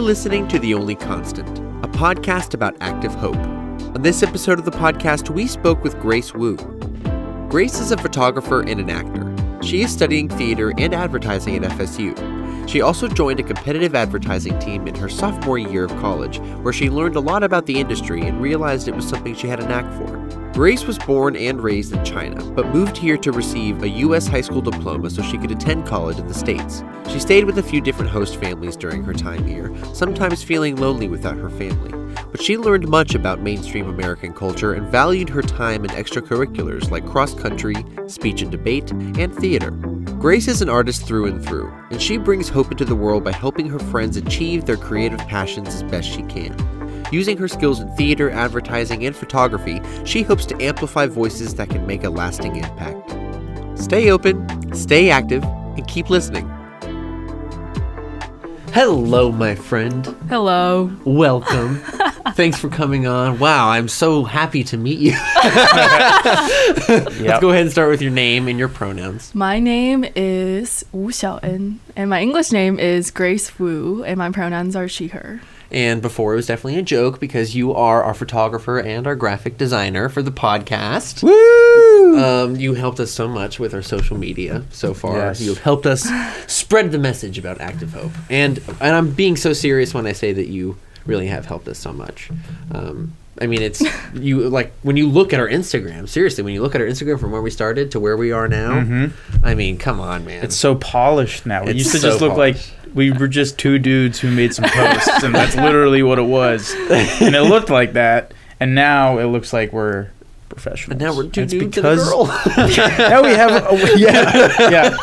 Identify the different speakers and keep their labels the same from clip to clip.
Speaker 1: You're listening to The Only Constant, a podcast about active hope. On this episode of the podcast, we spoke with Grace Wu. Grace is a photographer and an actor. She is studying theater and advertising at FSU. She also joined a competitive advertising team in her sophomore year of college, where she learned a lot about the industry and realized it was something she had a knack for. Grace was born and raised in China, but moved here to receive a U.S. high school diploma so she could attend college in the States. She stayed with a few different host families during her time here, sometimes feeling lonely without her family. But she learned much about mainstream American culture and valued her time in extracurriculars like cross country, speech and debate, and theater. Grace is an artist through and through, and she brings hope into the world by helping her friends achieve their creative passions as best she can. Using her skills in theater, advertising, and photography, she hopes to amplify voices that can make a lasting impact. Stay open, stay active, and keep listening. Hello, my friend.
Speaker 2: Hello.
Speaker 1: Welcome. Thanks for coming on. Wow, I'm so happy to meet you. Let's go ahead and start with your name and your pronouns.
Speaker 2: My name is Wu Xiaoen, and my English name is Grace Wu, and my pronouns are she, her.
Speaker 1: And before it was definitely a joke because you are our photographer and our graphic designer for the podcast.
Speaker 3: Woo!
Speaker 1: Um, you helped us so much with our social media so far.
Speaker 3: Yes.
Speaker 1: You've helped us spread the message about Active Hope, and and I'm being so serious when I say that you really have helped us so much. Um, I mean, it's you like when you look at our Instagram. Seriously, when you look at our Instagram from where we started to where we are now. I mean, come on, man.
Speaker 3: Mm-hmm. It's so polished now. It used to
Speaker 1: so
Speaker 3: just look
Speaker 1: polished.
Speaker 3: like we were just two dudes who made some posts, and that's literally what it was. And it looked like that, and now it looks like we're professionals.
Speaker 1: and now we're two
Speaker 3: It's
Speaker 1: dudes and a girl.
Speaker 3: now we have, a, yeah, yeah.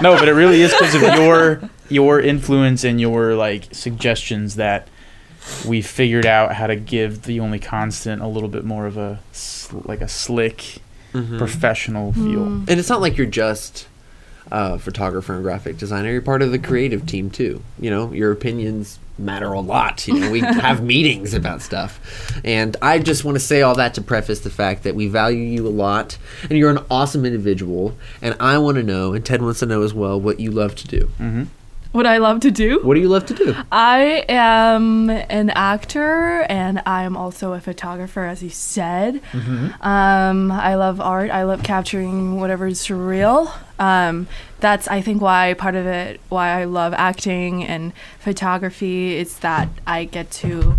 Speaker 3: No, but it really is because of your your influence and your like suggestions that we figured out how to give the only constant a little bit more of a like a slick
Speaker 1: Mhm.
Speaker 3: professional feel.
Speaker 1: And it's not like you're just a photographer and graphic designer. You're part of the creative team too. You know, your opinions matter a lot. You know, we have meetings about stuff. And I just want to say all that to preface the fact that we value you a lot and you're an awesome individual. And I want to know, and Ted wants to know as well, what you love to do.
Speaker 3: Mm-hmm.
Speaker 2: What I love to do?
Speaker 1: What do you love to do?
Speaker 2: I am an actor, and I am also a photographer, as you said. Um, I love art. I love capturing whatever is surreal. Um, that's, I think, why part of it, why I love acting and photography, is that I get to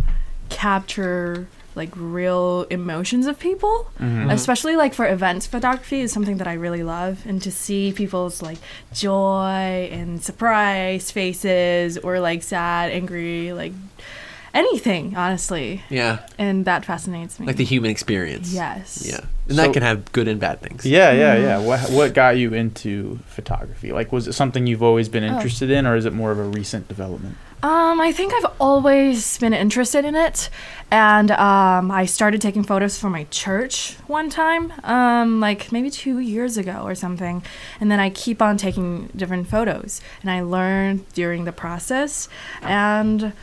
Speaker 2: capture like real emotions of people. Especially like for events photography is something that i really love. And to see people's like joy and surprise faces or like sad angry like anything honestly
Speaker 1: Yeah,
Speaker 2: and that fascinates me
Speaker 1: like the human experience.
Speaker 2: yes
Speaker 1: Yeah. And that can have good and bad things.
Speaker 3: Yeah, yeah, yeah. What what got you into photography? Like, was it something you've always been
Speaker 2: Oh.
Speaker 3: interested in, or is it more of a recent development?
Speaker 2: Um, I think I've always been interested in it, and um, I started taking photos for my church one time, um, like maybe two years ago or something, and then I keep on taking different photos, and I learned during the process, and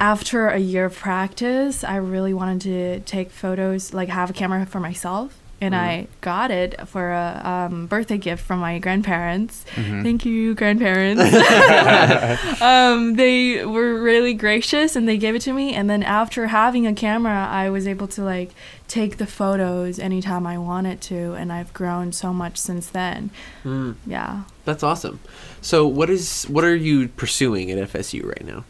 Speaker 2: after a year of practice, I really wanted to take photos, like have a camera for myself. And I got it for a um, birthday gift from my grandparents. Thank you, grandparents. um, they were really gracious and they gave it to me. And then after having a camera, I was able to like take the photos anytime I wanted to. And I've grown so much since then.
Speaker 1: Mm,
Speaker 2: Yeah.
Speaker 1: that's awesome. So, what is what are you pursuing at FSU right now?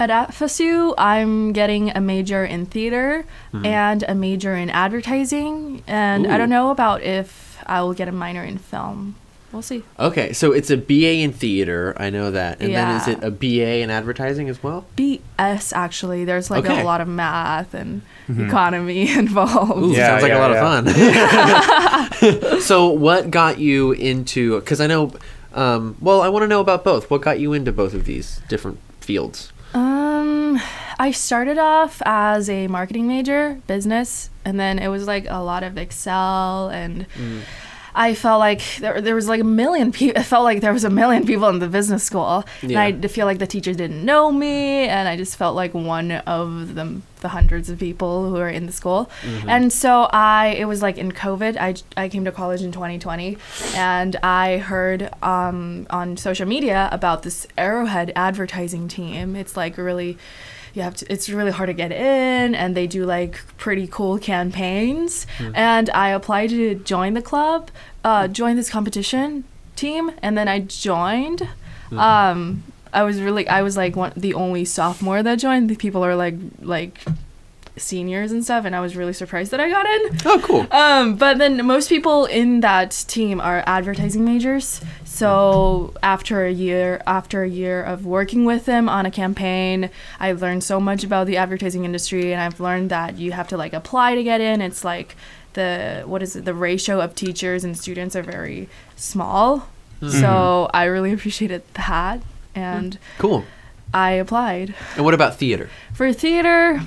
Speaker 2: At FSU, I'm getting a major in theater
Speaker 1: Mm-hmm.
Speaker 2: and a major in advertising. And I don't know about if I will get a minor in film. We'll see.
Speaker 1: Okay, so it's a BA in theater. I know that, and then is it a BA in advertising as well?
Speaker 2: BS, actually. There's like
Speaker 1: Okay.
Speaker 2: a lot of math and economy involved.
Speaker 1: Ooh,
Speaker 3: Yeah,
Speaker 1: sounds like a
Speaker 3: yeah,
Speaker 1: lot of fun. so, what got you into? Because I know, um, well, I want to know about both. What got you into both of these different fields?
Speaker 2: Um, I started off as a marketing major, business, and then it was like a lot of Excel and I felt like there, there was like a million people. It felt like there was a million people in the business school,
Speaker 1: Yeah.
Speaker 2: and I feel like the teachers didn't know me, and I just felt like one of the the hundreds of people who are in the school. And so I, it was like in COVID, I, I came to college in 2020 and I heard um, on social media about this Arrowhead advertising team. It's like really, you have to, it's really hard to get in and they do like pretty cool campaigns. And I applied to join the club, uh, join this competition team, and then I joined. Um, I was really I was like one the only sophomore that joined. The people are like like seniors and stuff, and I was really surprised that I got in.
Speaker 1: Oh, cool.
Speaker 2: Um, but then most people in that team are advertising majors. So after a year, after a year of working with them on a campaign, I learned so much about the advertising industry, and I've learned that you have to like apply to get in. It's like the what is it? The ratio of teachers and students are very small. So I really appreciated that, and
Speaker 1: Cool.
Speaker 2: I applied
Speaker 1: And what about theater?
Speaker 2: for theater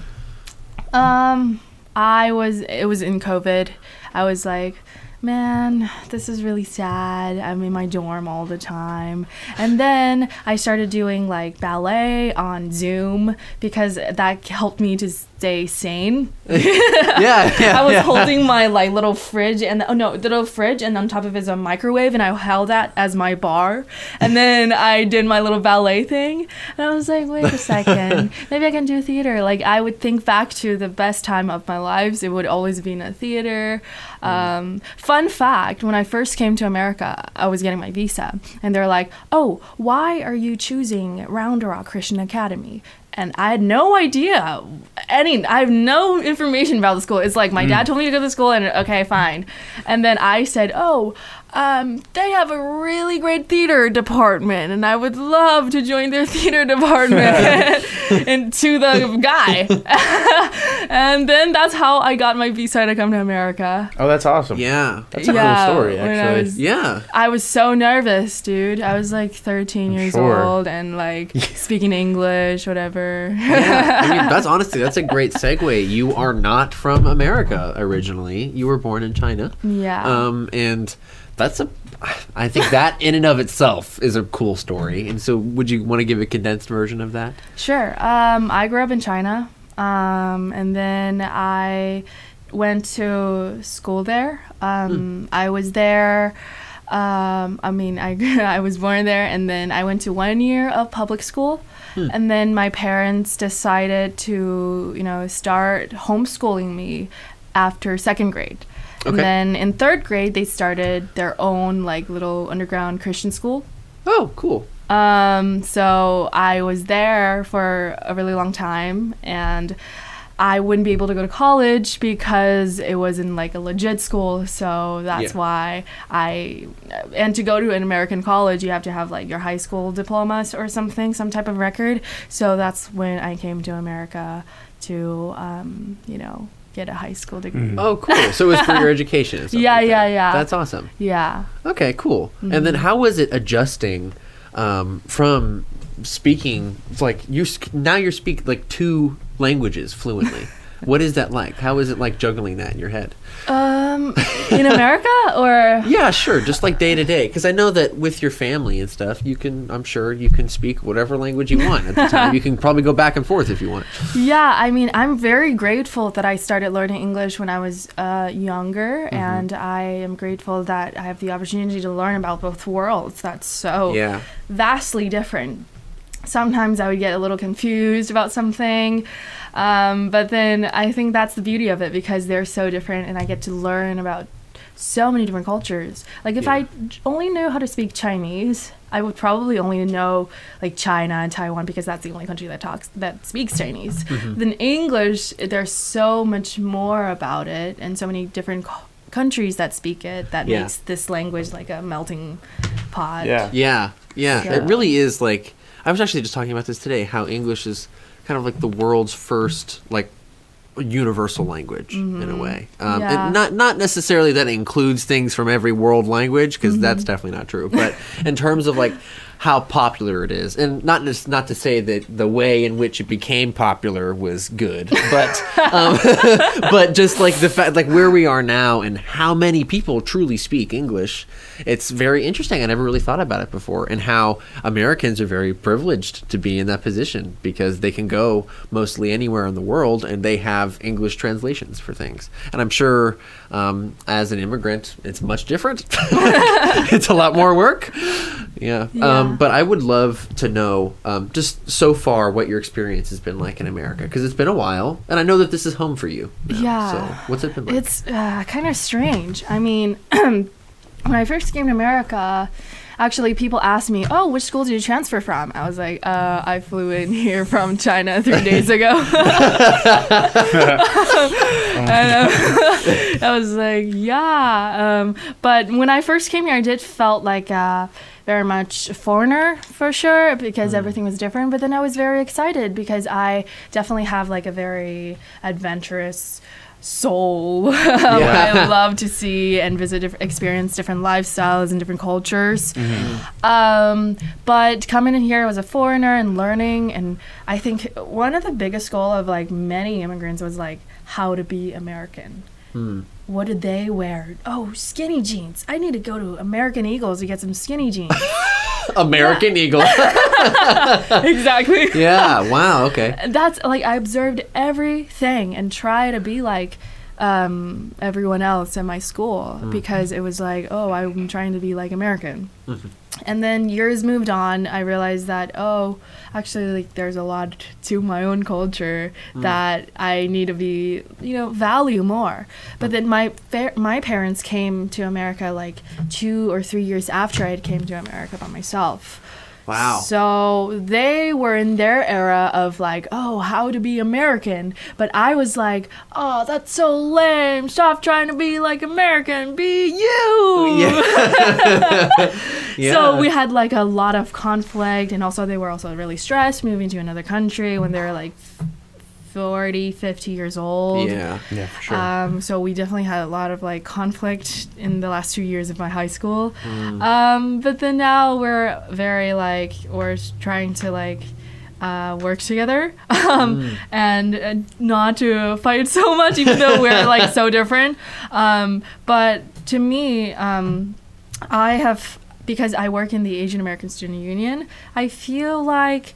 Speaker 2: um i was it was in covid i was like man this is really sad. I'm in my dorm all the time. And then i started doing like ballet on zoom because that helped me to stay sane
Speaker 1: yeah, yeah.
Speaker 2: I was
Speaker 1: yeah.
Speaker 2: holding my like little fridge and oh no, the little fridge and on top of it is a microwave and I held that as my bar. And then I did my little ballet thing and I was like, wait a second, maybe I can do theater. Like I would think back to the best time of my lives. It would always be in a theater. Um, fun fact: When I first came to America, I was getting my visa, and they're like, "Oh, why are you choosing Round Rock Christian Academy?" And I had no idea any. I have no information about the school. It's like my dad mm. told me to go to the school, and okay, fine. And then I said, "Oh, um, they have a really great theater department, and I would love to join their theater department." and to the guy, and then that's how I got my visa to come to America.
Speaker 3: Oh, that's awesome.
Speaker 1: Yeah.
Speaker 3: That's a
Speaker 2: Yeah,
Speaker 3: cool story,
Speaker 2: when I
Speaker 3: actually.
Speaker 2: was-
Speaker 1: Yeah.
Speaker 2: I was so nervous, dude. I was like 13
Speaker 3: I'm
Speaker 2: years
Speaker 3: sure.
Speaker 2: old and like speaking English, whatever.
Speaker 1: yeah. I mean, that's honestly that's a great segue. You are not from America originally. You were born in China.
Speaker 2: yeah.
Speaker 1: Um, and that's a. I think that in and of itself is a cool story. And so, would you want to give a condensed version of that?
Speaker 2: Sure. Um, I grew up in China, um, and then I went to school there. Um, I was there. Um, I mean, I I was born there, and then I went to one year of public school, and then my parents decided to, you know, start homeschooling me after second grade. And then in third grade, they started their own like little underground Christian school.
Speaker 1: Oh, cool.
Speaker 2: Um, so I was there for a really long time and I wouldn't be able to go to college because it was in like a legit school. So that's
Speaker 1: Yeah.
Speaker 2: why I, and to go to an American college, you have to have like your high school diploma or something, some type of record. So that's when I came to America to, um, you know, get a high school degree.
Speaker 1: Oh, cool. So it was for your education. and stuff
Speaker 2: Yeah,
Speaker 1: like
Speaker 2: yeah,
Speaker 1: that.
Speaker 2: yeah.
Speaker 1: That's awesome.
Speaker 2: Yeah.
Speaker 1: Okay, cool. And
Speaker 2: Mm-hmm.
Speaker 1: then how was it adjusting um, from speaking like you now you're speak like two languages fluently? what is that like? How is it like juggling that in your head?
Speaker 2: Um, in America or?
Speaker 1: Yeah, sure. Just like day to day, because I know that with your family and stuff, you can. I'm sure you can speak whatever language you want at the time. you can probably go back and forth if you want.
Speaker 2: Yeah, I mean, I'm very grateful that I started learning English when I was uh, younger,
Speaker 1: Mm-hmm.
Speaker 2: and I am grateful that I have the opportunity to learn about both worlds. That's so
Speaker 1: Yeah.
Speaker 2: vastly different. Sometimes I would get a little confused about something, um, but then I think that's the beauty of it because they're so different, and I get to learn about so many different cultures. Like if
Speaker 1: Yeah.
Speaker 2: I j- only knew how to speak Chinese, I would probably only know like China and Taiwan because that's the only country that talks that speaks Chinese.
Speaker 1: Mm-hmm.
Speaker 2: Then English, there's so much more about it, and so many different co- countries that speak it that
Speaker 1: Yeah.
Speaker 2: makes this language like a melting pot.
Speaker 3: Yeah.
Speaker 1: Yeah, yeah. It really is like I was actually just talking about this today. How English is kind of like the world's first like universal language in a way. Um,
Speaker 2: Yeah.
Speaker 1: and not not necessarily that it includes things from every world language because that's definitely not true. But in terms of like how popular it is, and not just not to say that the way in which it became popular was good, but um, but just like the fact, like where we are now, and how many people truly speak English. It's very interesting. I never really thought about it before, and how Americans are very privileged to be in that position because they can go mostly anywhere in the world, and they have English translations for things. And I'm sure, um, as an immigrant, it's much different. it's a lot more work. Yeah.
Speaker 2: Yeah.
Speaker 1: Um, but I would love to know um, just so far what your experience has been like in America because it's been a while, and I know that this is home for you. now.
Speaker 2: Yeah.
Speaker 1: So what's it been like?
Speaker 2: It's uh, kind of strange. I mean, when I first came to America, actually people asked me, "Oh, which school did you transfer from?" I was like, uh, "I flew in here from China three days ago." and uh, I was like, "Yeah." Um, but when I first came here, I did felt like. Uh, very much foreigner for sure because everything was different but then i was very excited because i definitely have like a very adventurous soul. I love to see and visit diff- experience different lifestyles and different cultures. Um, but coming in here as a foreigner and learning and i think one of the biggest goal of like many immigrants was like how to be american.
Speaker 1: Hmm.
Speaker 2: What did they wear? Oh, skinny jeans. I need to go to American Eagles to get some skinny jeans.
Speaker 1: American Eagle.
Speaker 2: exactly.
Speaker 1: yeah. Wow. Okay.
Speaker 2: That's like I observed everything and try to be like um, everyone else in my school because it was like, oh, I'm trying to be like American. And then years moved on. I realized that oh, actually, like there's a lot to my own culture hmm. that I need to be, you know, value more. But then my fa- my parents came to America like two or three years after I came to America by myself.
Speaker 1: Wow.
Speaker 2: So they were in their era of like, oh, how to be American. But I was like, oh, that's so lame. Stop trying to be like American. Be you.
Speaker 1: yeah.
Speaker 2: So we had like a lot of conflict, and also they were also really stressed moving to another country when they were like 40, 50 years old.
Speaker 1: Yeah.
Speaker 3: Yeah, for sure.
Speaker 2: Um, so we definitely had a lot of like conflict in the last two years of my high school. Um, but then now we're very like we're trying to like uh, work together um, and uh, not to fight so much, even though we're like so different. Um, but to me, um, I have because I work in the Asian American Student Union. I feel like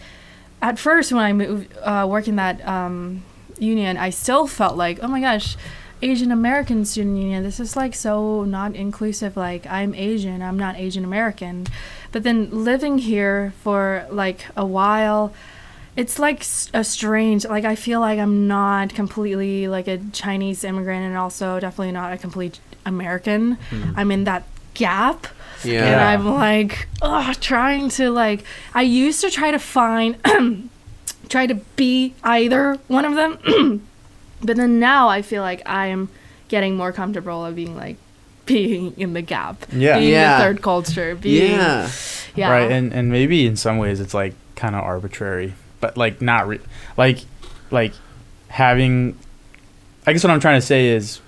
Speaker 2: at first when I moved uh, work in that um, union, I still felt like, oh my gosh, Asian American Student Union. This is like so not inclusive. Like I'm Asian, I'm not Asian American. But then living here for like a while. It's like a strange, like I feel like I'm not completely like a Chinese immigrant and also definitely not a complete American. I'm in that gap and I'm like, ugh, trying to like. I used to try to find, try to be either one of them, but then now I feel like I am getting more comfortable of being like being in the gap,
Speaker 3: Yeah.
Speaker 2: being
Speaker 1: Yeah.
Speaker 2: the third culture, being
Speaker 1: Yeah.
Speaker 2: yeah,
Speaker 3: Right, and and maybe in some ways it's like kind of arbitrary, but like not re- like like having. I guess what I'm trying to say is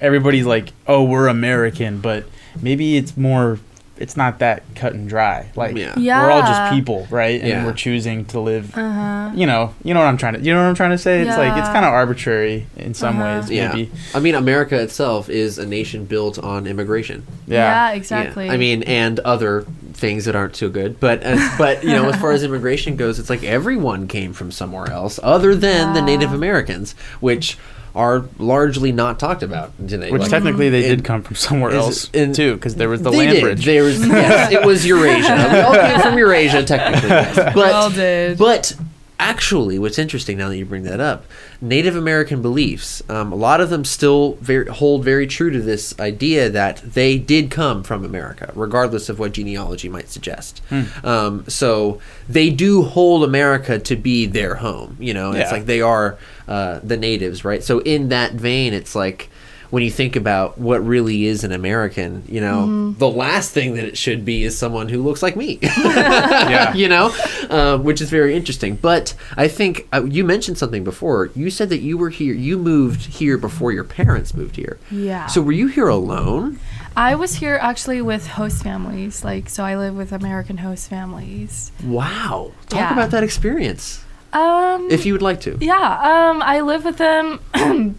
Speaker 3: everybody's like, oh, we're American, but maybe it's more. It's not that cut and dry. Like
Speaker 1: Yeah.
Speaker 3: we're all just people, right? And
Speaker 1: Yeah.
Speaker 3: we're choosing to live.
Speaker 2: uh-huh.
Speaker 3: You know, you know what I'm trying to. You know what I'm trying to say. It's like it's kind of arbitrary in some
Speaker 2: Uh-huh.
Speaker 3: ways.
Speaker 1: Yeah. I mean, America itself is a nation built on immigration.
Speaker 2: yeah,
Speaker 3: Yeah.
Speaker 2: exactly.
Speaker 1: Yeah. I mean, and other things that aren't so good. But as, but you know, as far as immigration goes, it's like everyone came from somewhere else other than the Native Americans, which are largely not talked about today.
Speaker 3: Which
Speaker 1: Like,
Speaker 3: technically they did come from somewhere
Speaker 1: is-
Speaker 3: else
Speaker 1: in-
Speaker 3: too, because there was the
Speaker 1: they
Speaker 3: land
Speaker 1: did.
Speaker 3: bridge.
Speaker 1: There was yes, it was Eurasia. We all came from Eurasia, technically. yes. But
Speaker 2: Well did.
Speaker 1: but actually, what's interesting now that you bring that up, Native American beliefs. Um, a lot of them still very, hold very true to this idea that they did come from America, regardless of what genealogy might suggest. Um, so they do hold America to be their home. You know, it's like they are uh, the natives, right? So in that vein, it's like when you think about what really is an American, you know, the last thing that it should be is someone who looks like me.
Speaker 3: yeah.
Speaker 1: you know, um, which is very interesting. But I think uh, you mentioned something before. You said that you were here, you moved here before your parents moved here.
Speaker 2: Yeah.
Speaker 1: So were you here alone?
Speaker 2: I was here actually with host families. Like, so I live with American host families.
Speaker 1: Wow. Talk
Speaker 2: Yeah.
Speaker 1: about that experience,
Speaker 2: Um,
Speaker 1: if you would like to.
Speaker 2: yeah, um, I live with them.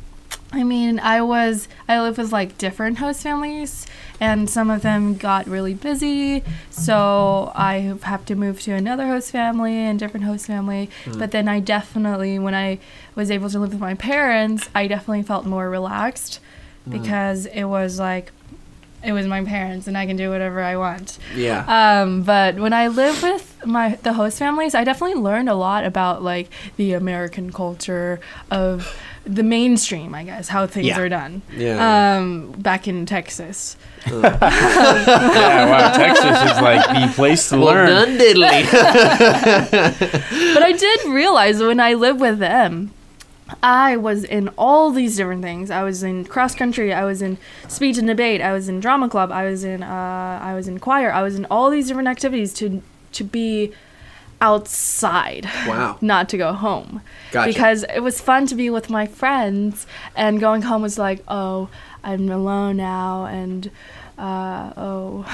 Speaker 2: I mean, I was I live with like different host families, and some of them got really busy, so I have to move to another host family and different host family. But then I definitely, when I was able to live with my parents, I definitely felt more relaxed because it was like it was my parents and I can do whatever I want.
Speaker 1: Yeah.
Speaker 2: Um, but when I live with my the host families, I definitely learned a lot about like the American culture of the mainstream, I guess, how things
Speaker 1: Yeah.
Speaker 2: are done.
Speaker 1: Yeah.
Speaker 2: Um, back in Texas.
Speaker 3: yeah, wow, Texas is like the place to
Speaker 1: well
Speaker 3: learn.
Speaker 1: done, diddly.
Speaker 2: but I did realize when I lived with them, I was in all these different things. I was in cross country. I was in speech and debate. I was in drama club. I was in uh, I was in choir. I was in all these different activities to to be outside.
Speaker 1: Wow.
Speaker 2: Not to go home.
Speaker 1: Gotcha.
Speaker 2: Because it was fun to be with my friends, and going home was like, oh, I'm alone now, and uh, oh.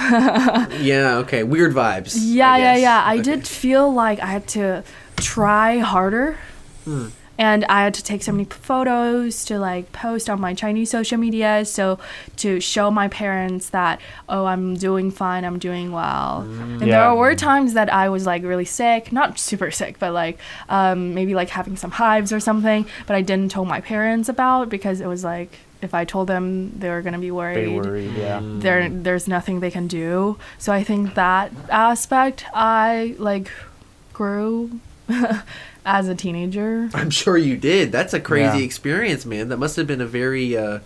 Speaker 1: yeah. Okay. Weird vibes.
Speaker 2: Yeah, yeah, yeah. I
Speaker 1: Okay.
Speaker 2: did feel like I had to try harder.
Speaker 1: Hmm.
Speaker 2: And I had to take so many photos to like post on my Chinese social media, so to show my parents that oh I'm doing fine, I'm doing well. And
Speaker 3: Yeah.
Speaker 2: there were times that I was like really sick, not super sick, but like um, maybe like having some hives or something. But I didn't tell my parents about because it was like if I told them they were gonna be worried
Speaker 3: They worried, yeah.
Speaker 2: there there's nothing they can do. So I think that aspect I like grew as a teenager.
Speaker 1: I'm sure you did. That's a crazy
Speaker 3: Yeah.
Speaker 1: experience, man. That must have been a very uh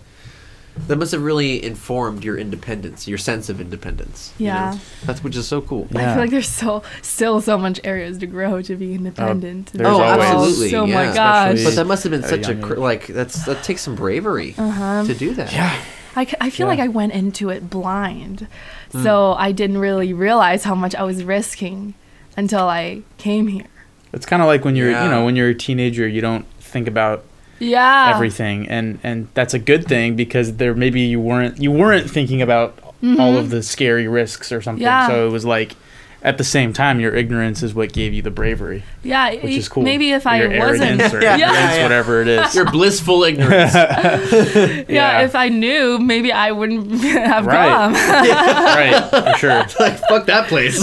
Speaker 1: that must have really informed your independence, your sense of independence. you
Speaker 2: Yeah.
Speaker 1: know? That's which is so cool.
Speaker 2: I feel like there's so still so much areas to grow to be independent.
Speaker 3: there's
Speaker 1: Oh,
Speaker 3: always-
Speaker 1: absolutely.
Speaker 2: Oh
Speaker 1: yeah.
Speaker 2: my gosh.
Speaker 3: Especially-
Speaker 1: But that must have been
Speaker 3: a
Speaker 1: such a cr- like that's that takes some bravery
Speaker 2: Uh-huh.
Speaker 1: to do that.
Speaker 3: Yeah.
Speaker 2: I feel
Speaker 3: Yeah.
Speaker 2: like I went into it blind.
Speaker 1: Hmm.
Speaker 2: So I didn't really realize how much I was risking until I came here.
Speaker 3: It's kind of like when you're,
Speaker 1: Yeah.
Speaker 3: you know, when you're a teenager, you don't think about
Speaker 2: Yeah.
Speaker 3: everything, and and that's a good thing because there maybe you weren't you weren't thinking about all of the scary risks or something.
Speaker 2: Mm-hmm. Yeah.
Speaker 3: So it was like, at the same time, your ignorance is what gave you the bravery,
Speaker 2: Yeah.
Speaker 3: which is cool.
Speaker 2: Maybe if
Speaker 3: Or
Speaker 2: I
Speaker 3: your
Speaker 2: wasn't.
Speaker 3: or
Speaker 1: Yeah. Yeah, yeah.
Speaker 3: whatever it is.
Speaker 1: Your blissful ignorance.
Speaker 2: yeah,
Speaker 3: Yeah.
Speaker 2: if I knew, maybe I wouldn't have
Speaker 3: Right.
Speaker 2: come.
Speaker 3: right, for sure.
Speaker 1: like fuck that place.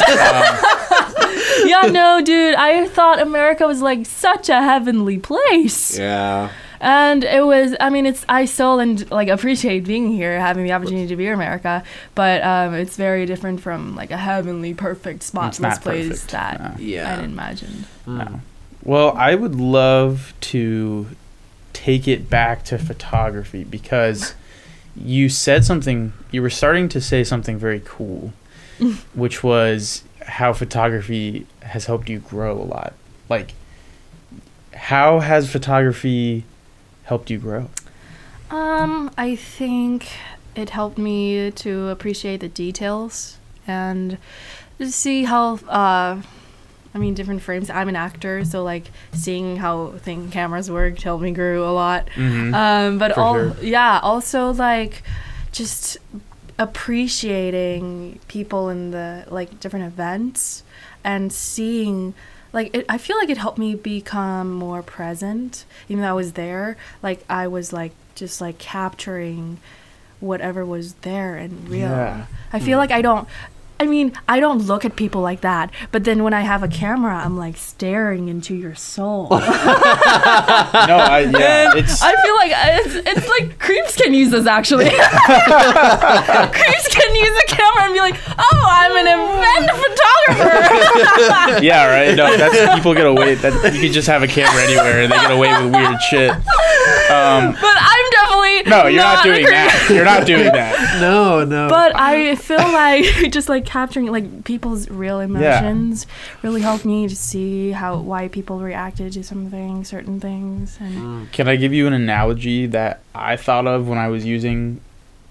Speaker 2: yeah, no, dude. I thought America was like such a heavenly place,
Speaker 1: yeah.
Speaker 2: and it was. I mean, it's. I still and like appreciate being here, having the opportunity to be in America, but um, it's very different from like a heavenly, perfect, spotless
Speaker 3: not
Speaker 2: place
Speaker 3: perfect,
Speaker 2: that
Speaker 3: no.
Speaker 1: Yeah.
Speaker 2: I didn't imagine.
Speaker 3: No. Well, I would love to take it back to photography because you said something, you were starting to say something very cool, which was how photography has helped you grow a lot. Like, how has photography helped you grow?
Speaker 2: Um, I think it helped me to appreciate the details and to see how uh I mean different frames. I'm an actor, so like seeing how thing cameras work helped me grow a lot.
Speaker 3: Mm-hmm.
Speaker 2: Um, but all
Speaker 3: sure.
Speaker 2: yeah, also like just appreciating people in the like different events and seeing like it, I feel like it helped me become more present. Even though I was there like I was like just like capturing whatever was there and real.
Speaker 3: Yeah.
Speaker 2: I feel hmm. like I don't I mean, I don't look at people like that, but then when I have a camera, I'm like staring into your soul.
Speaker 3: no, I, yeah, it's
Speaker 2: I feel like it's, it's like creeps can use this actually. creeps can use a camera and be like, "Oh, I'm an event photographer."
Speaker 3: yeah, right. No, that's people get away. That you can just have a camera anywhere and they get away with weird shit. Um,
Speaker 2: but I'm definitely
Speaker 3: no, you're not,
Speaker 2: a
Speaker 3: doing that. You're not doing that.
Speaker 1: No, no.
Speaker 2: But I feel like just like capturing like people's real emotions really helped me to see how why people reacted to something, certain things, and mm.
Speaker 3: Can I give you an analogy that I thought of when I was using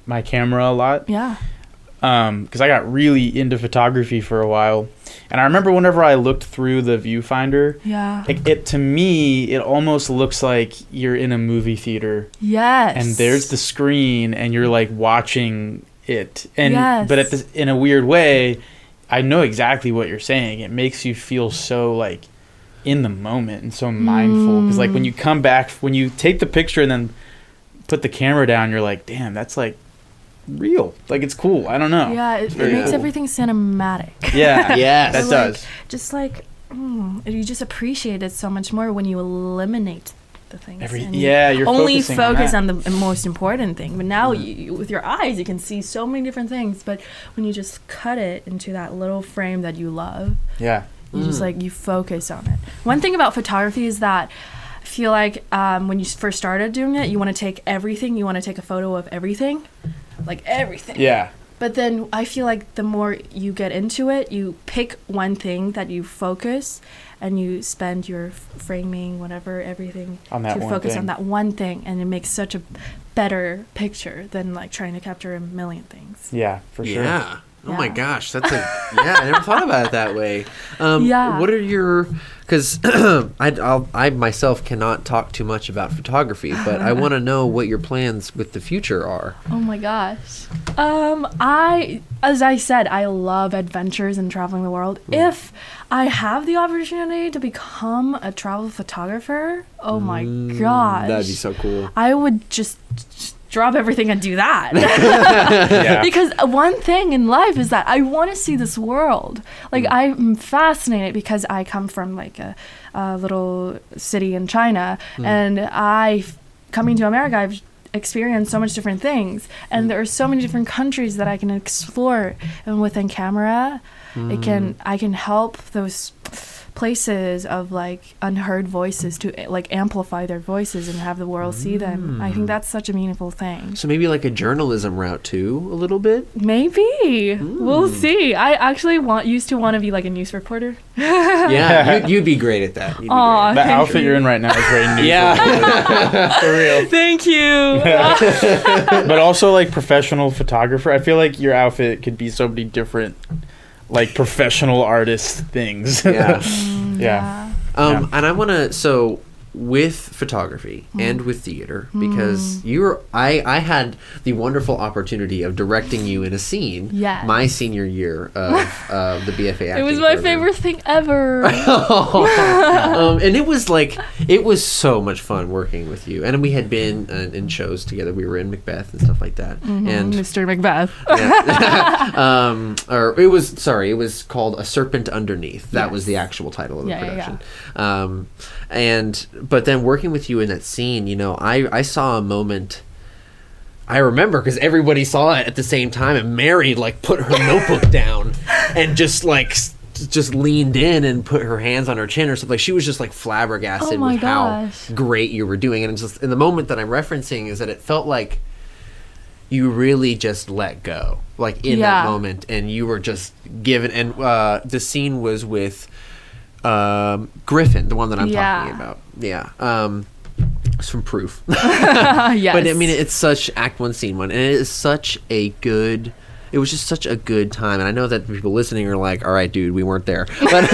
Speaker 3: my camera a lot?
Speaker 2: yeah, um,
Speaker 3: because I got really into photography for a while, and I remember whenever I looked through the viewfinder,
Speaker 2: yeah,
Speaker 3: it, it to me it almost looks like you're in a movie theater,
Speaker 2: yes,
Speaker 3: and there's the screen, and you're like watching it. And
Speaker 2: Yes.
Speaker 3: but at this, in a weird way, I know exactly what you're saying. It makes you feel so like in the moment and so mindful because like when you come back when you take the picture and then put the camera down you're like damn that's like real like it's cool i don't know
Speaker 2: Yeah, it, it makes
Speaker 3: cool.
Speaker 2: everything cinematic.
Speaker 3: yeah
Speaker 1: yeah
Speaker 3: that
Speaker 2: Like,
Speaker 3: does
Speaker 2: Just like mm, you just appreciate it so much more when you eliminate the things.
Speaker 3: Every,
Speaker 2: and
Speaker 3: yeah you're
Speaker 2: only
Speaker 3: focusing
Speaker 2: focus
Speaker 3: on,
Speaker 2: on, the most important thing. But now, you, you, with your eyes, you can see so many different things. But when you just cut it into that little frame that you love,
Speaker 3: yeah
Speaker 2: you just
Speaker 1: Mm.
Speaker 2: like you focus on it. One thing about photography is that I feel like um, when you first started doing it, you want to take everything. You want to take a photo of everything, like everything.
Speaker 3: yeah
Speaker 2: But then I feel like the more you get into it, you pick one thing that you focus and you spend your f- framing, whatever, everything
Speaker 3: On that
Speaker 2: to focus
Speaker 3: thing.
Speaker 2: on that one thing. And it makes such a better picture than like trying to capture a million things.
Speaker 3: yeah for sure
Speaker 1: Yeah. Oh my gosh, that's a yeah. I never thought about it that way. Um,
Speaker 2: Yeah.
Speaker 1: What are your? Because I I'll, I myself cannot talk too much about photography, but I want to know what your plans with the future are.
Speaker 2: Oh my gosh. Um, I, as I said, I love adventures and traveling the world. If I have the opportunity to become a travel photographer, oh my gosh.
Speaker 1: Mm, That'd be so cool.
Speaker 2: I would just, just drop everything and do that.
Speaker 3: yeah
Speaker 2: because one thing in life is that I want to see this world. Like
Speaker 1: Mm.
Speaker 2: I'm fascinated because I come from like a, a little city in China,
Speaker 1: Mm.
Speaker 2: and I, coming to America, I've experienced so much different things,
Speaker 1: Mm.
Speaker 2: and there are so many different countries that I can explore. And within camera, it can
Speaker 1: Mm.
Speaker 2: I can help those places of like unheard voices to eh, like amplify their voices and have the world see them. I think mm. that's such a meaningful thing.
Speaker 1: So maybe like a journalism route too, a little bit.
Speaker 2: Maybe we'll mm. see. I actually want used to want to be like a news reporter.
Speaker 1: Yeah, you'd, you'd be great at that. You'd be
Speaker 3: the outfit
Speaker 2: you.
Speaker 3: you're in right now is very new
Speaker 1: Yeah.
Speaker 3: for real
Speaker 2: Thank you.
Speaker 3: but also like professional photographer. I feel like your outfit could be so many different, like professional artist things.
Speaker 1: Yeah.
Speaker 3: yeah.
Speaker 1: Um, and I want to so with photography
Speaker 2: Mm.
Speaker 1: and with theater because you were I I had the wonderful opportunity of directing you in a scene.
Speaker 2: Yes.
Speaker 1: My senior year of uh, the BFA.
Speaker 2: It was my
Speaker 1: program.
Speaker 2: favorite thing ever.
Speaker 1: um, and it was like it was so much fun working with you. And we had been uh, in shows together. We were in Macbeth and stuff like that. And
Speaker 2: Mr. Macbeth.
Speaker 1: yeah. um, or it was sorry, it was called A Serpent Underneath. That was the actual title of the
Speaker 2: Yeah, yeah,
Speaker 1: production. Um, and but then working with you in that scene, you know, I I saw a moment. I remember because everybody saw it at the same time, and Mary like put her notebook down and just like just leaned in and put her hands on her chin or something. Like she was just like flabbergasted
Speaker 2: Oh
Speaker 1: with how great you were doing. And it's just in the moment that I'm referencing is that it felt like you really just let go, like in that moment, and you were just given. And uh, the scene was with um, Griffin, the one that I'm talking about. Yeah. Um, it's from Proof.
Speaker 2: yes.
Speaker 1: But I mean, it's such Act One, Scene One, and it is such a good. It was just such a good time, and I know that people listening are like, "All right, dude, we weren't there," but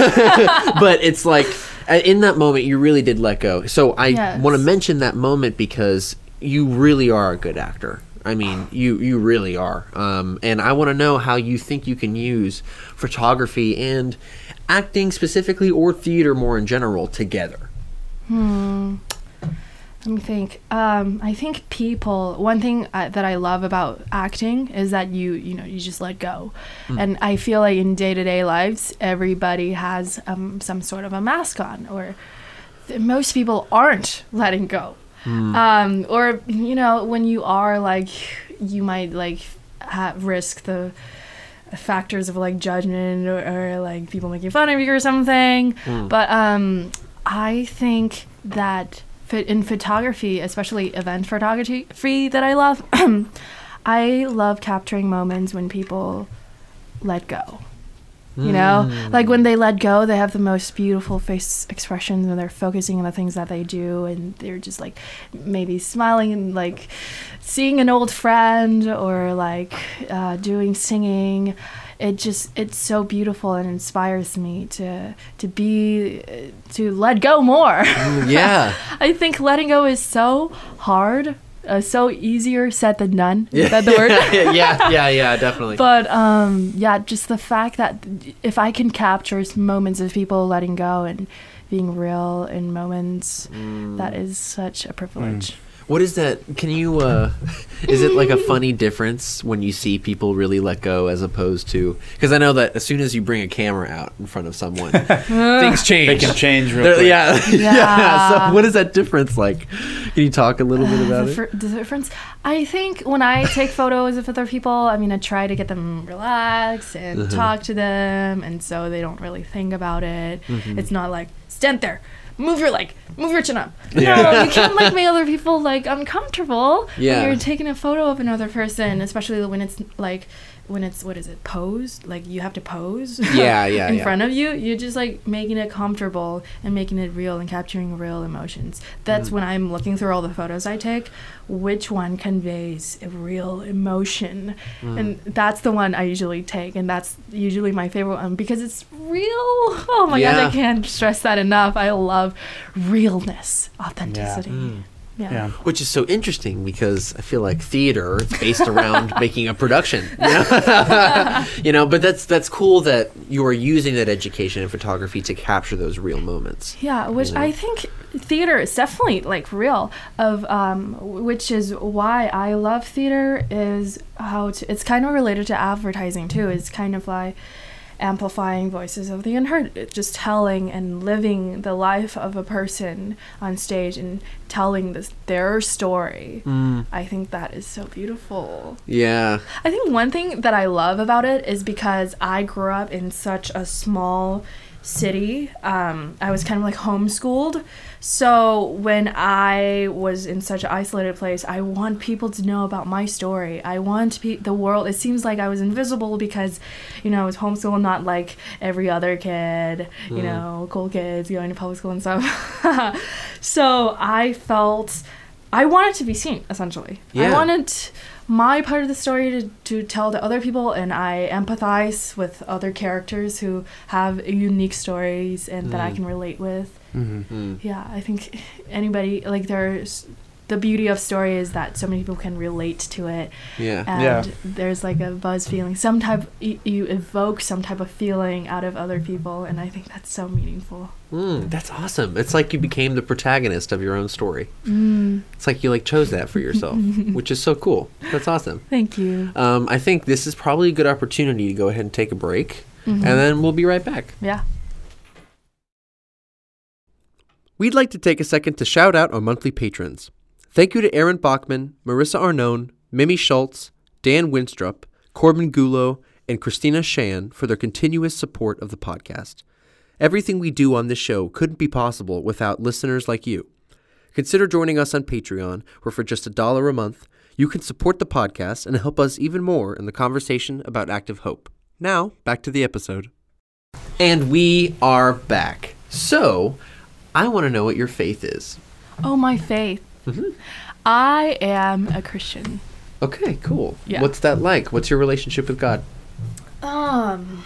Speaker 1: but it's like uh, in that moment, you really did let go. So I
Speaker 2: Yes.
Speaker 1: want to mention that moment because you really are a good actor. I mean, you you really are, um, and I want to know how you think you can use photography and acting specifically, or theater more in general, together.
Speaker 2: Let me think. Um, I think people. One thing uh, that I love about acting is that you, you know, you just let go, and I feel like in day to day lives, everybody has um, some sort of a mask on, or th- most people aren't letting go. Um, or you know, when you are like, you might like ha- risk the factors of like judgment or, or like people making fun of you or something. But um, I think that fit in photography, especially event photography free that I love, I love capturing moments when people let go. You know, mm. like when they let go, they have the most beautiful face expressions and they're focusing on the things that they do, and they're just like maybe smiling and like seeing an old friend or like uh, doing singing. It just it's so beautiful and inspires me to to be uh, to let go more.
Speaker 1: Mm, yeah.
Speaker 2: I think letting go is so hard uh, so easier said than done. Is that the word?
Speaker 1: yeah, yeah, yeah, definitely.
Speaker 2: But um, yeah, just the fact that if I can capture moments of people letting go and being real in moments,
Speaker 1: Mm.
Speaker 2: that is such a privilege.
Speaker 1: What is that? Can you? uh Is it like a funny difference when you see people really let go as opposed to? Because I know that as soon as you bring a camera out in front of someone, things change.
Speaker 3: They can change real quick.
Speaker 1: yeah, yeah.
Speaker 2: Yeah.
Speaker 1: So what is that difference like? Can you talk a little bit about
Speaker 2: the,
Speaker 1: it?
Speaker 2: the difference, I think, when I take photos of other people, I mean, I try to get them relaxed and
Speaker 1: Uh-huh.
Speaker 2: talk to them, and so they don't really think about it.
Speaker 1: Mm-hmm.
Speaker 2: It's not like stand there, move your leg, move your chin up.
Speaker 3: Yeah.
Speaker 2: No, you can't like make other people like uncomfortable
Speaker 1: Yeah.
Speaker 2: when you're taking a photo of another person, especially when it's like when it's what is it posed like you have to pose
Speaker 1: Yeah, yeah,
Speaker 2: in
Speaker 1: yeah.
Speaker 2: front of you you're just like making it comfortable and making it real and capturing real emotions that's
Speaker 1: Mm.
Speaker 2: when i'm looking through all the photos i take which one conveys a real emotion
Speaker 1: Mm.
Speaker 2: and that's the one i usually take and that's usually my favorite one because it's real oh my
Speaker 1: Yeah.
Speaker 2: god i can't stress that enough i love realness authenticity
Speaker 1: Mm.
Speaker 2: Yeah,
Speaker 3: Yeah.
Speaker 1: Which is so interesting because I feel like theater is based around making a production. You know? you know, but that's that's cool that you are using that education in photography to capture those real moments.
Speaker 2: Yeah, which
Speaker 1: know?
Speaker 2: I think theater is definitely like real. Of um, which is why I love theater is how to. It's kind of related to advertising too. It's kind of like amplifying voices of the unheard, just telling and living the life of a person on stage and telling this their story. Mm. I think that is so beautiful.
Speaker 1: Yeah.
Speaker 2: I think one thing that I love about it is because I grew up in such a small city. Um, I was kind of like homeschooled. So when I was in such an isolated place, I want people to know about my story. I want pe- the world. It seems like I was invisible because, you know, I was homeschooled, not like every other kid, you know, cool kids going to public school and stuff. so I felt I wanted to be seen, essentially. I
Speaker 1: Yeah.
Speaker 2: wanted my part of the story to, to tell to other people, and I empathize with other characters who have unique stories and that I
Speaker 1: Mm.
Speaker 2: can relate with.
Speaker 3: Mm-hmm.
Speaker 1: Mm.
Speaker 2: Yeah, I think anybody, like, there's the beauty of story is that so many people can relate to it
Speaker 1: Yeah.
Speaker 2: and
Speaker 3: Yeah.
Speaker 2: there's like a buzz feeling some type you, you evoke some type of feeling out of other people and i think that's so meaningful
Speaker 1: Mm, that's awesome. It's like you became the protagonist of your own story.
Speaker 2: mm,
Speaker 1: It's like you like chose that for yourself, which is so cool. That's awesome.
Speaker 2: thank you
Speaker 1: Um, I think this is probably a good opportunity to go ahead and take a break,
Speaker 2: Mhm.
Speaker 1: and then we'll be right back.
Speaker 2: yeah
Speaker 1: We'd like to take a second to shout out our monthly patrons. Thank you to Aaron Bachman, Marissa Arnone, Mimi Schultz, Dan Winstrup, Corbin Gulo, and Christina Shan for their continuous support of the podcast. Everything we do on this show couldn't be possible without listeners like you. Consider joining us on Patreon, where for just a dollar a month, you can support the podcast and help us even more in the conversation about active hope. Now, back to the episode. And we are back. So, I want to know what your faith is.
Speaker 2: oh my faith
Speaker 1: Mhm.
Speaker 2: i am a christian
Speaker 1: Okay, cool.
Speaker 2: Yeah.
Speaker 1: What's that like? What's your relationship with God?
Speaker 2: Um,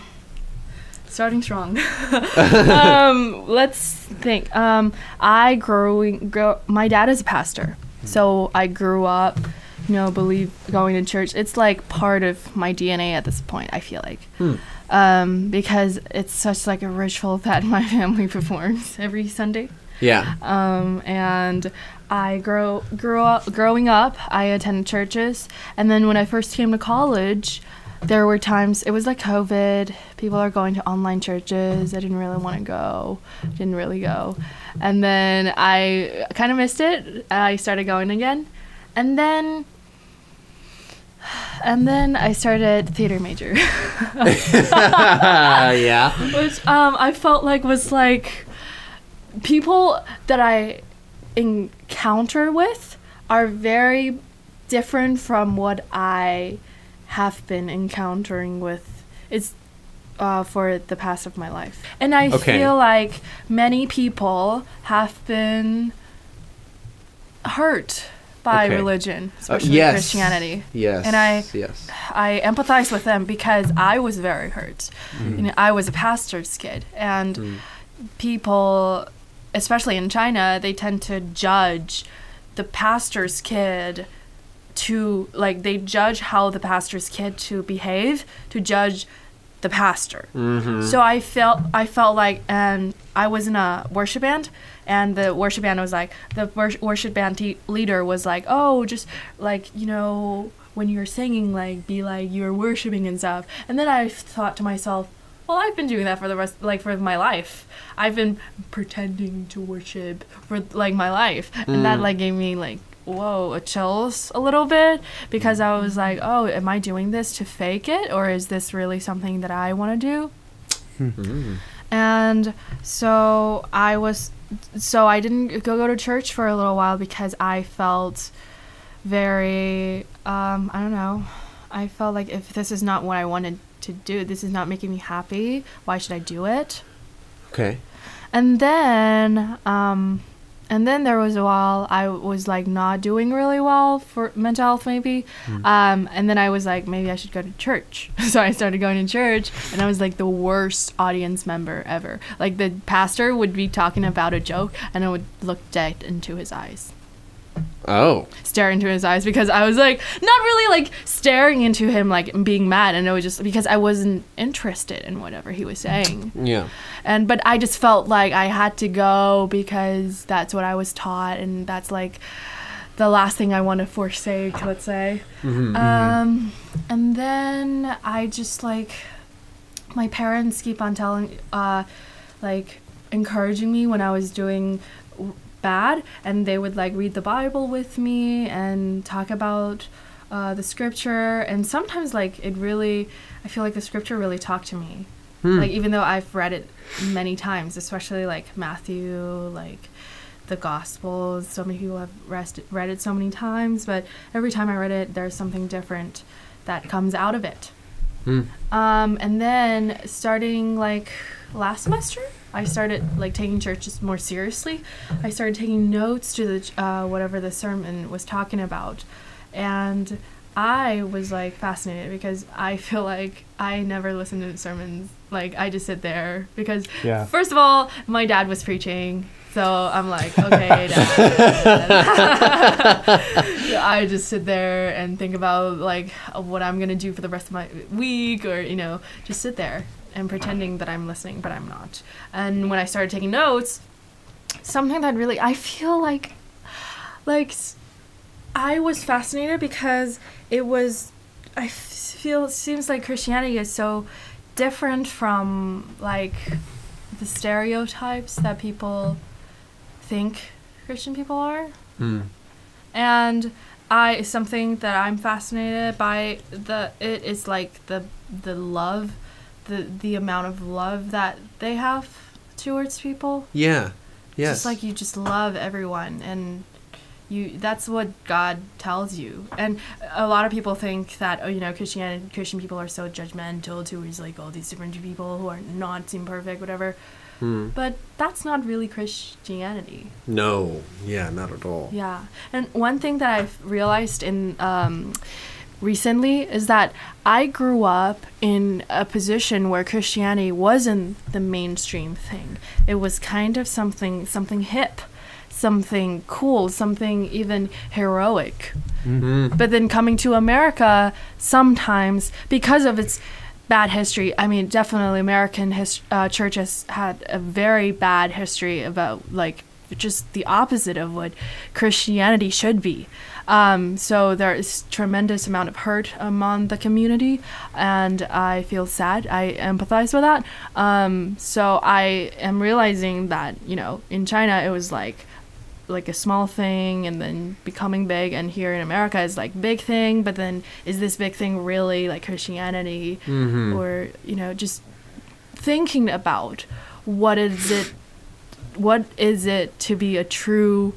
Speaker 2: starting strong. um, let's think. Um, I growing grow. My dad is a pastor, so I grew up, you know, believe going to church. It's like part of my DNA at this point. I feel like,
Speaker 1: Hmm.
Speaker 2: um, because it's such like a ritual that my family performs every Sunday.
Speaker 1: Yeah.
Speaker 2: Um, and I grow grew up growing up. I attended churches, and then when I first came to college, there were times it was like COVID. People are going to online churches. I didn't really want to go. Didn't really go, and then I kind of missed it. I started going again, and then. And then I started theater major,
Speaker 1: yeah.
Speaker 2: which um, I felt like was like people that I encounter with are very different from what I have been encountering with it's uh, for the past of my life. And I
Speaker 1: Okay.
Speaker 2: feel like many people have been hurt by
Speaker 1: Okay.
Speaker 2: religion,
Speaker 1: Uh,
Speaker 2: especially
Speaker 1: yes.
Speaker 2: Christianity.
Speaker 1: Yes.
Speaker 2: And I-
Speaker 1: Yes.
Speaker 2: I empathize with them because I was very hurt. You know, I was a pastor's kid, and
Speaker 1: Mm.
Speaker 2: people, especially in China, they tend to judge the pastor's kid to like they judge how the pastor's kid to behave to judge the pastor. Mm-hmm. So I felt I felt like and I was in a worship band and the worship band was like the worship band te- leader was like, "Oh, just like, you know, when you're singing like be like you're worshiping and stuff." And then I thought to myself, well, I've been doing that for the rest, like for my life. I've been pretending to worship for like my life, and that like gave me like whoa a chills a little bit because I was like, oh, am I doing this to fake it, or is this really something that I want to do? And so I was, so I didn't go go to church for a little while because I felt very, um, I don't know, I felt like if this is not what I wanted to do, this is not making me happy. Why should I do it?
Speaker 1: Okay.
Speaker 2: And then, um, and then there was a while I was like not doing really well for mental health, maybe. Um, and then I was like, maybe I should go to church. so I started going to church, and I was like the worst audience member ever. Like the pastor would be talking about a joke, and I would look dead into his eyes
Speaker 1: Oh.
Speaker 2: stare into his eyes because I was like not really like staring into him like being mad and it was just because I wasn't interested in whatever he was saying.
Speaker 1: Yeah.
Speaker 2: And but I just felt like I had to go because that's what I was taught and that's like the last thing I want to forsake, let's say. Um and then I just like my parents keep on telling uh like encouraging me when I was doing bad and they would like read the bible with me and talk about uh, the scripture. And sometimes like it really i feel like the scripture really talked to me. Like even though i've read it many times especially like matthew like the gospels so many people have rest- read it so many times but every time i read it there's something different that comes out of it. Um, and then starting like last semester, I started like taking church just more seriously. I started taking notes to the uh, whatever the sermon was talking about, and I was like fascinated because I feel like I never listen to sermons. Like I just sit there because
Speaker 3: Yeah.
Speaker 2: first of all, my dad was preaching. So I'm like, okay, dad. I just sit there and think about like what I'm gonna do for the rest of my week, or you know, just sit there and pretending that I'm listening, but I'm not. And when I started taking notes, something that really I feel like, like, I was fascinated because it was. I feel it seems like Christianity is so different from like the stereotypes that people think Christian people are
Speaker 1: Hmm.
Speaker 2: and I something that I'm fascinated by the it is like the the love, the the amount of love that they have towards people.
Speaker 1: Yeah. Yes.
Speaker 2: Just like you just love everyone and you that's what God tells you. And a lot of people think that oh you know Christian Christian people are so judgmental towards like all these different people who are not seem perfect whatever.
Speaker 1: Hmm.
Speaker 2: But that's not really Christianity.
Speaker 1: No. Yeah, not at all.
Speaker 2: Yeah, and one thing that I've realized in um, recently is that I grew up in a position where Christianity wasn't the mainstream thing. It was kind of something something hip, something cool, something even heroic. But then coming to America, sometimes because of its bad history, I mean, definitely American his, uh, church has had a very bad history about like just the opposite of what Christianity should be. Um, so there is tremendous amount of hurt among the community, and I feel sad. I empathize with that. Um, so I am realizing that you know in China it was like like a small thing and then becoming big and here in america is like big thing but then is this big thing really like christianity or you know just thinking about what is it what is it to be a true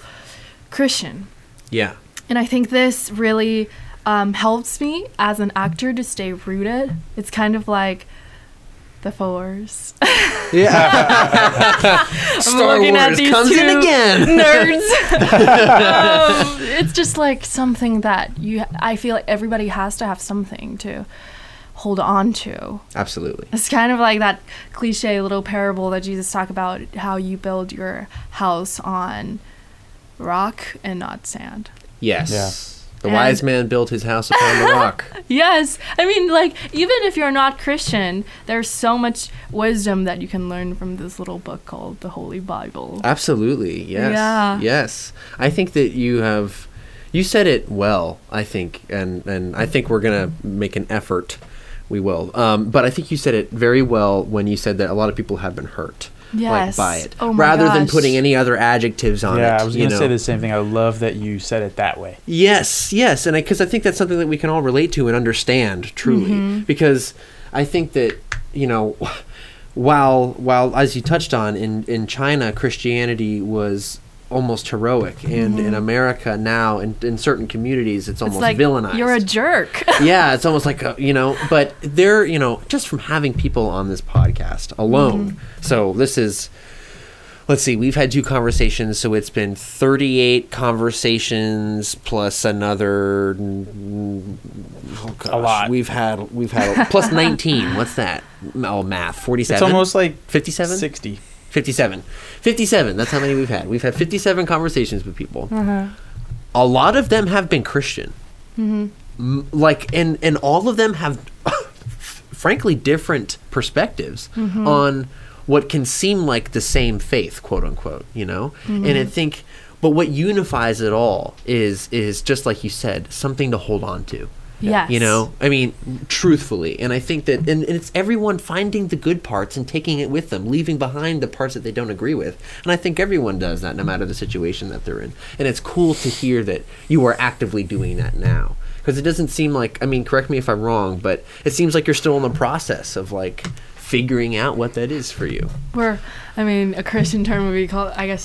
Speaker 2: christian
Speaker 1: Yeah.
Speaker 2: And i think this really um, helps me as an actor to stay rooted it's kind of like the force
Speaker 1: Yeah. Star
Speaker 2: looking at
Speaker 1: Wars
Speaker 2: these
Speaker 1: comes in again.
Speaker 2: nerds. um, it's just like something that you. I feel like everybody has to have something to hold on to.
Speaker 1: Absolutely.
Speaker 2: It's kind of like that cliche little parable that Jesus talked about how you build your house on rock and not sand.
Speaker 1: Yes.
Speaker 3: Yeah.
Speaker 1: The
Speaker 2: And-
Speaker 1: wise man built his house upon the rock.
Speaker 2: Yes. I mean, like, even if you're not Christian, there's so much wisdom that you can learn from this little book called the Holy Bible.
Speaker 1: Absolutely. Yes.
Speaker 2: Yeah.
Speaker 1: Yes. I think that you have you said it well, I think, and and I think we're going to make an effort. We will. Um, but I think you said it very well when you said that a lot of people have been hurt
Speaker 2: Yes.
Speaker 1: like by it
Speaker 2: Oh my
Speaker 1: rather than putting any other adjectives on it.
Speaker 3: yeah, I was gonna say the same thing. I love that you said it that way.
Speaker 1: Yes, yes, and because I, think that's something that we can all relate to and understand truly.
Speaker 2: Mm-hmm.
Speaker 1: Because I think that you know, while while as you touched on in in China, Christianity was almost heroic, and in America now, in, in certain communities, it's
Speaker 2: Mm-hmm. It's
Speaker 1: almost
Speaker 2: like
Speaker 1: villainized.
Speaker 2: you're a jerk.
Speaker 1: yeah, it's almost like a, you know, but they're you know just from having people on this podcast alone.
Speaker 2: Mm-hmm.
Speaker 1: So this is. Let's see. We've had two conversations, so it's been thirty-eight conversations plus another. Oh gosh, a
Speaker 3: lot.
Speaker 1: We've had we've had plus nineteen. What's that? Oh, math. Forty-seven.
Speaker 3: It's almost like
Speaker 1: fifty-seven.
Speaker 3: sixty.
Speaker 1: 57. 57. That's how many we've had. We've had 57 conversations with people.
Speaker 2: Uh-huh.
Speaker 1: A lot of them have been Christian.
Speaker 2: Mm-hmm.
Speaker 1: Like, and, and all of them have, frankly, different perspectives
Speaker 2: Mm-hmm.
Speaker 1: on what can seem like the same faith, quote unquote, you know? And
Speaker 2: Mm-hmm.
Speaker 1: I think, but what unifies it all is, is just like you said, something to hold on to.
Speaker 2: Yes.
Speaker 1: You know, I mean, truthfully, and I think that, and, and it's everyone finding the good parts and taking it with them, leaving behind the parts that they don't agree with. And I think everyone does that, no matter the situation that they're in. And it's cool to hear that you are actively doing that now, because it doesn't seem like, I mean, correct me if I'm wrong, but it seems like you're still in the process of like figuring out what that is for you.
Speaker 2: We're, I mean, a Christian term would be called, I guess,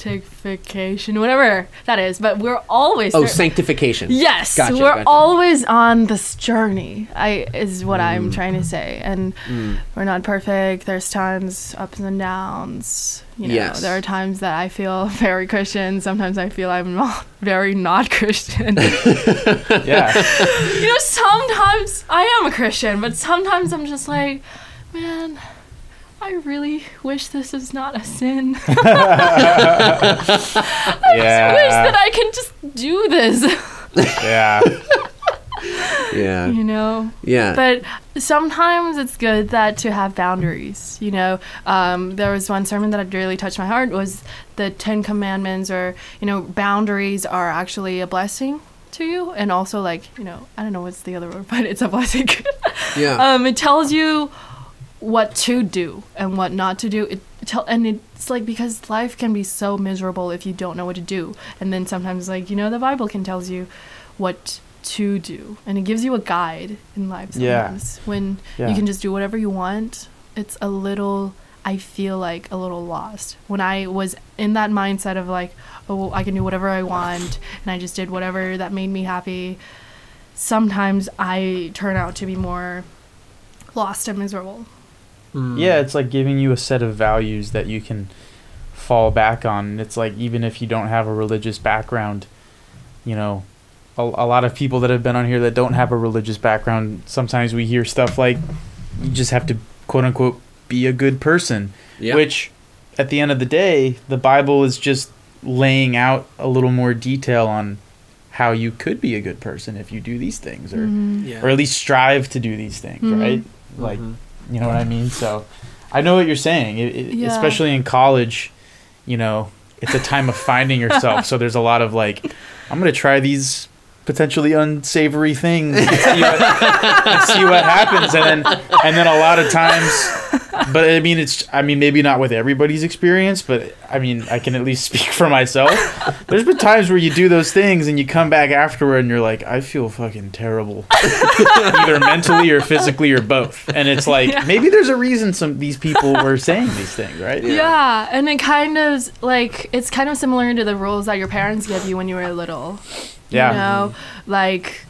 Speaker 2: sanctification, whatever that is. But we're always.
Speaker 1: Oh,
Speaker 2: there-
Speaker 1: sanctification.
Speaker 2: Yes,
Speaker 1: Gotcha,
Speaker 2: we're
Speaker 1: gotcha.
Speaker 2: always on this journey. I is what
Speaker 1: Mm.
Speaker 2: I'm trying to say, and we're not perfect. There's times ups and downs. You know,
Speaker 1: Yes.
Speaker 2: there are times that I feel very Christian. Sometimes I feel I'm not very not Christian.
Speaker 3: Yeah.
Speaker 2: you know, sometimes I am a Christian, but sometimes I'm just like, man. I really wish this is not a sin. I just wish that I can just do this,
Speaker 3: yeah.
Speaker 1: Yeah.
Speaker 2: you know?
Speaker 1: Yeah.
Speaker 2: but sometimes it's good that to have boundaries you know um, there was one sermon that really touched my heart was the ten commandments or you know boundaries are actually a blessing to you and also like you know i don't know what's the other word but it's a blessing
Speaker 1: yeah.
Speaker 2: um, it tells you what to do and what not to do. It tell and it's like because life can be so miserable if you don't know what to do. And then sometimes like you know the bible can tells you what to do. And it gives you a guide in life
Speaker 3: Yeah.
Speaker 2: when
Speaker 3: Yeah.
Speaker 2: you can just do whatever you want it's a little i feel like a little lost. When i was in that mindset of like oh i can do whatever i want and i just did whatever that made me happy sometimes i turn out to be more lost and miserable
Speaker 1: Mm.
Speaker 3: Yeah, it's like giving you a set of values that you can fall back on. It's like even if you don't have a religious background, you know, a, a lot of people that have been on here that don't have a religious background, sometimes we hear stuff like you just have to quote unquote be a good person,
Speaker 1: Yeah.
Speaker 3: which at the end of the day, the Bible is just laying out a little more detail on how you could be a good person if you do these things or
Speaker 2: Mm-hmm.
Speaker 1: yeah.
Speaker 3: or at least strive to do these things,
Speaker 2: Mhm.
Speaker 3: right? Like
Speaker 1: Mhm.
Speaker 3: You know what I mean? So I know what you're saying. It, it,
Speaker 2: Yeah.
Speaker 3: Especially in college, you know, it's a time of finding yourself. so there's a lot of like, I'm going to try these potentially unsavory things and see, what, and see what happens. And then, and then a lot of times, but I mean, it's, I mean, maybe not with everybody's experience, but I mean, I can at least speak for myself. There's been times where you do those things and you come back afterward and you're like, I feel fucking terrible either mentally or physically or both. And it's like
Speaker 2: Yeah.
Speaker 3: maybe there's a reason some these people were saying these things, right?
Speaker 2: Yeah. and it kind of like it's kind of similar to the rules that your parents give you when you were little.
Speaker 3: Yeah.
Speaker 2: You know, like